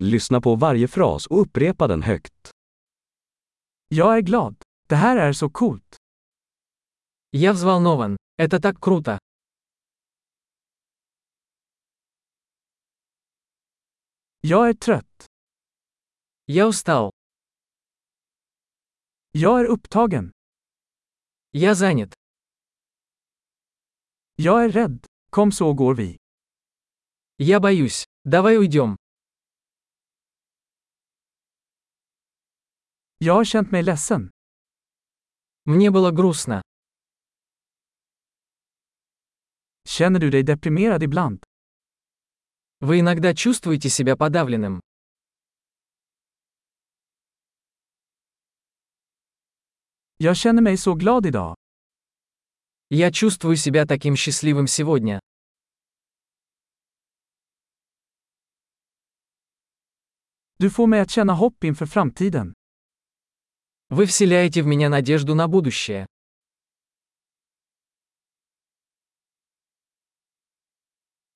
Lyssna på varje fras och upprepa den högt. Jag är glad. Det här är så coolt. Я взволнован. Это так круто. Jag är trött. Я устал. Jag är upptagen. Я занят. Jag är rädd. Kom så går vi. Я боюсь. Давай уйдем. Jag har känt mig ledsen. Мне было грустно. Känner du dig deprimerad ibland? Вы иногда чувствуете себя подавленным. Jag känner mig så glad idag. Я чувствую себя таким счастливым сегодня. Du får mig att känna hopp inför framtiden. Вы вселяете в меня надежду на будущее.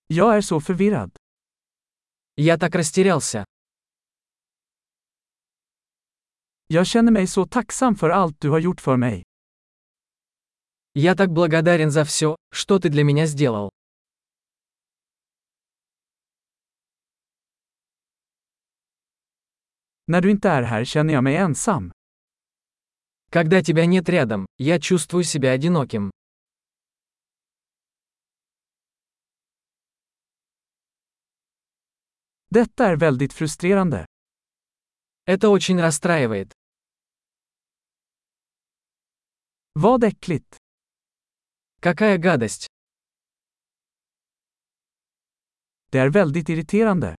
Jag är så förvirrad. Я так растерялся. Jag känner mig så tacksam för allt du har gjort för mig. Я так благодарен за все, что ты для меня сделал. När du inte är här känner jag mig ensam. Когда тебя нет рядом, я чувствую себя одиноким. Detta är väldigt frustrerande. Это очень расстраивает. Vad äckligt. Какая гадость. Det är väldigt irriterande.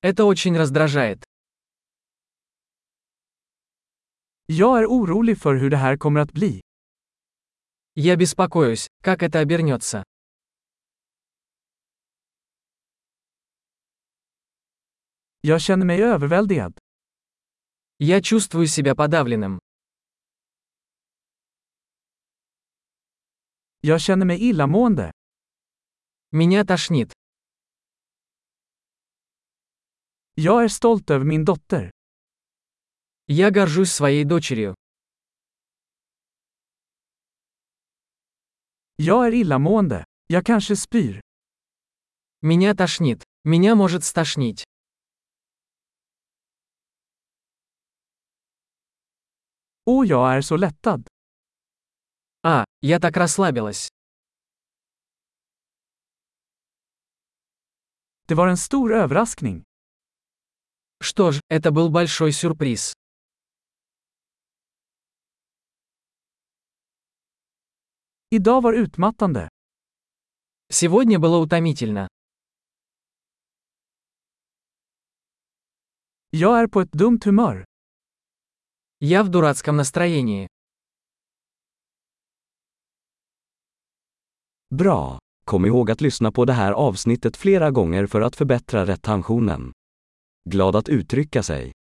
Это очень раздражает. Jag är orolig för hur det här kommer att bli. Я беспокоюсь, как это обернется. Jag känner mig överväldigad. Я чувствую себя подавленным. Jag känner mig illamående. Меня тошнит. Jag är stolt över min dotter. Я горжусь своей дочерью. Jag är illamående. Jag kanske spyr. Меня тошнит. Меня может стошнить. Åh, jag är så lättad. А, я так расслабилась. Det var en stor överraskning. Что ж, это был большой сюрприз. Idag var utmattande. Сегодня было утомительно. Jag är på ett dumt humör. Я в дурацком настроении. Bra! Kom ihåg att lyssna på det här avsnittet flera gånger för att förbättra retentionen. Glad att uttrycka sig.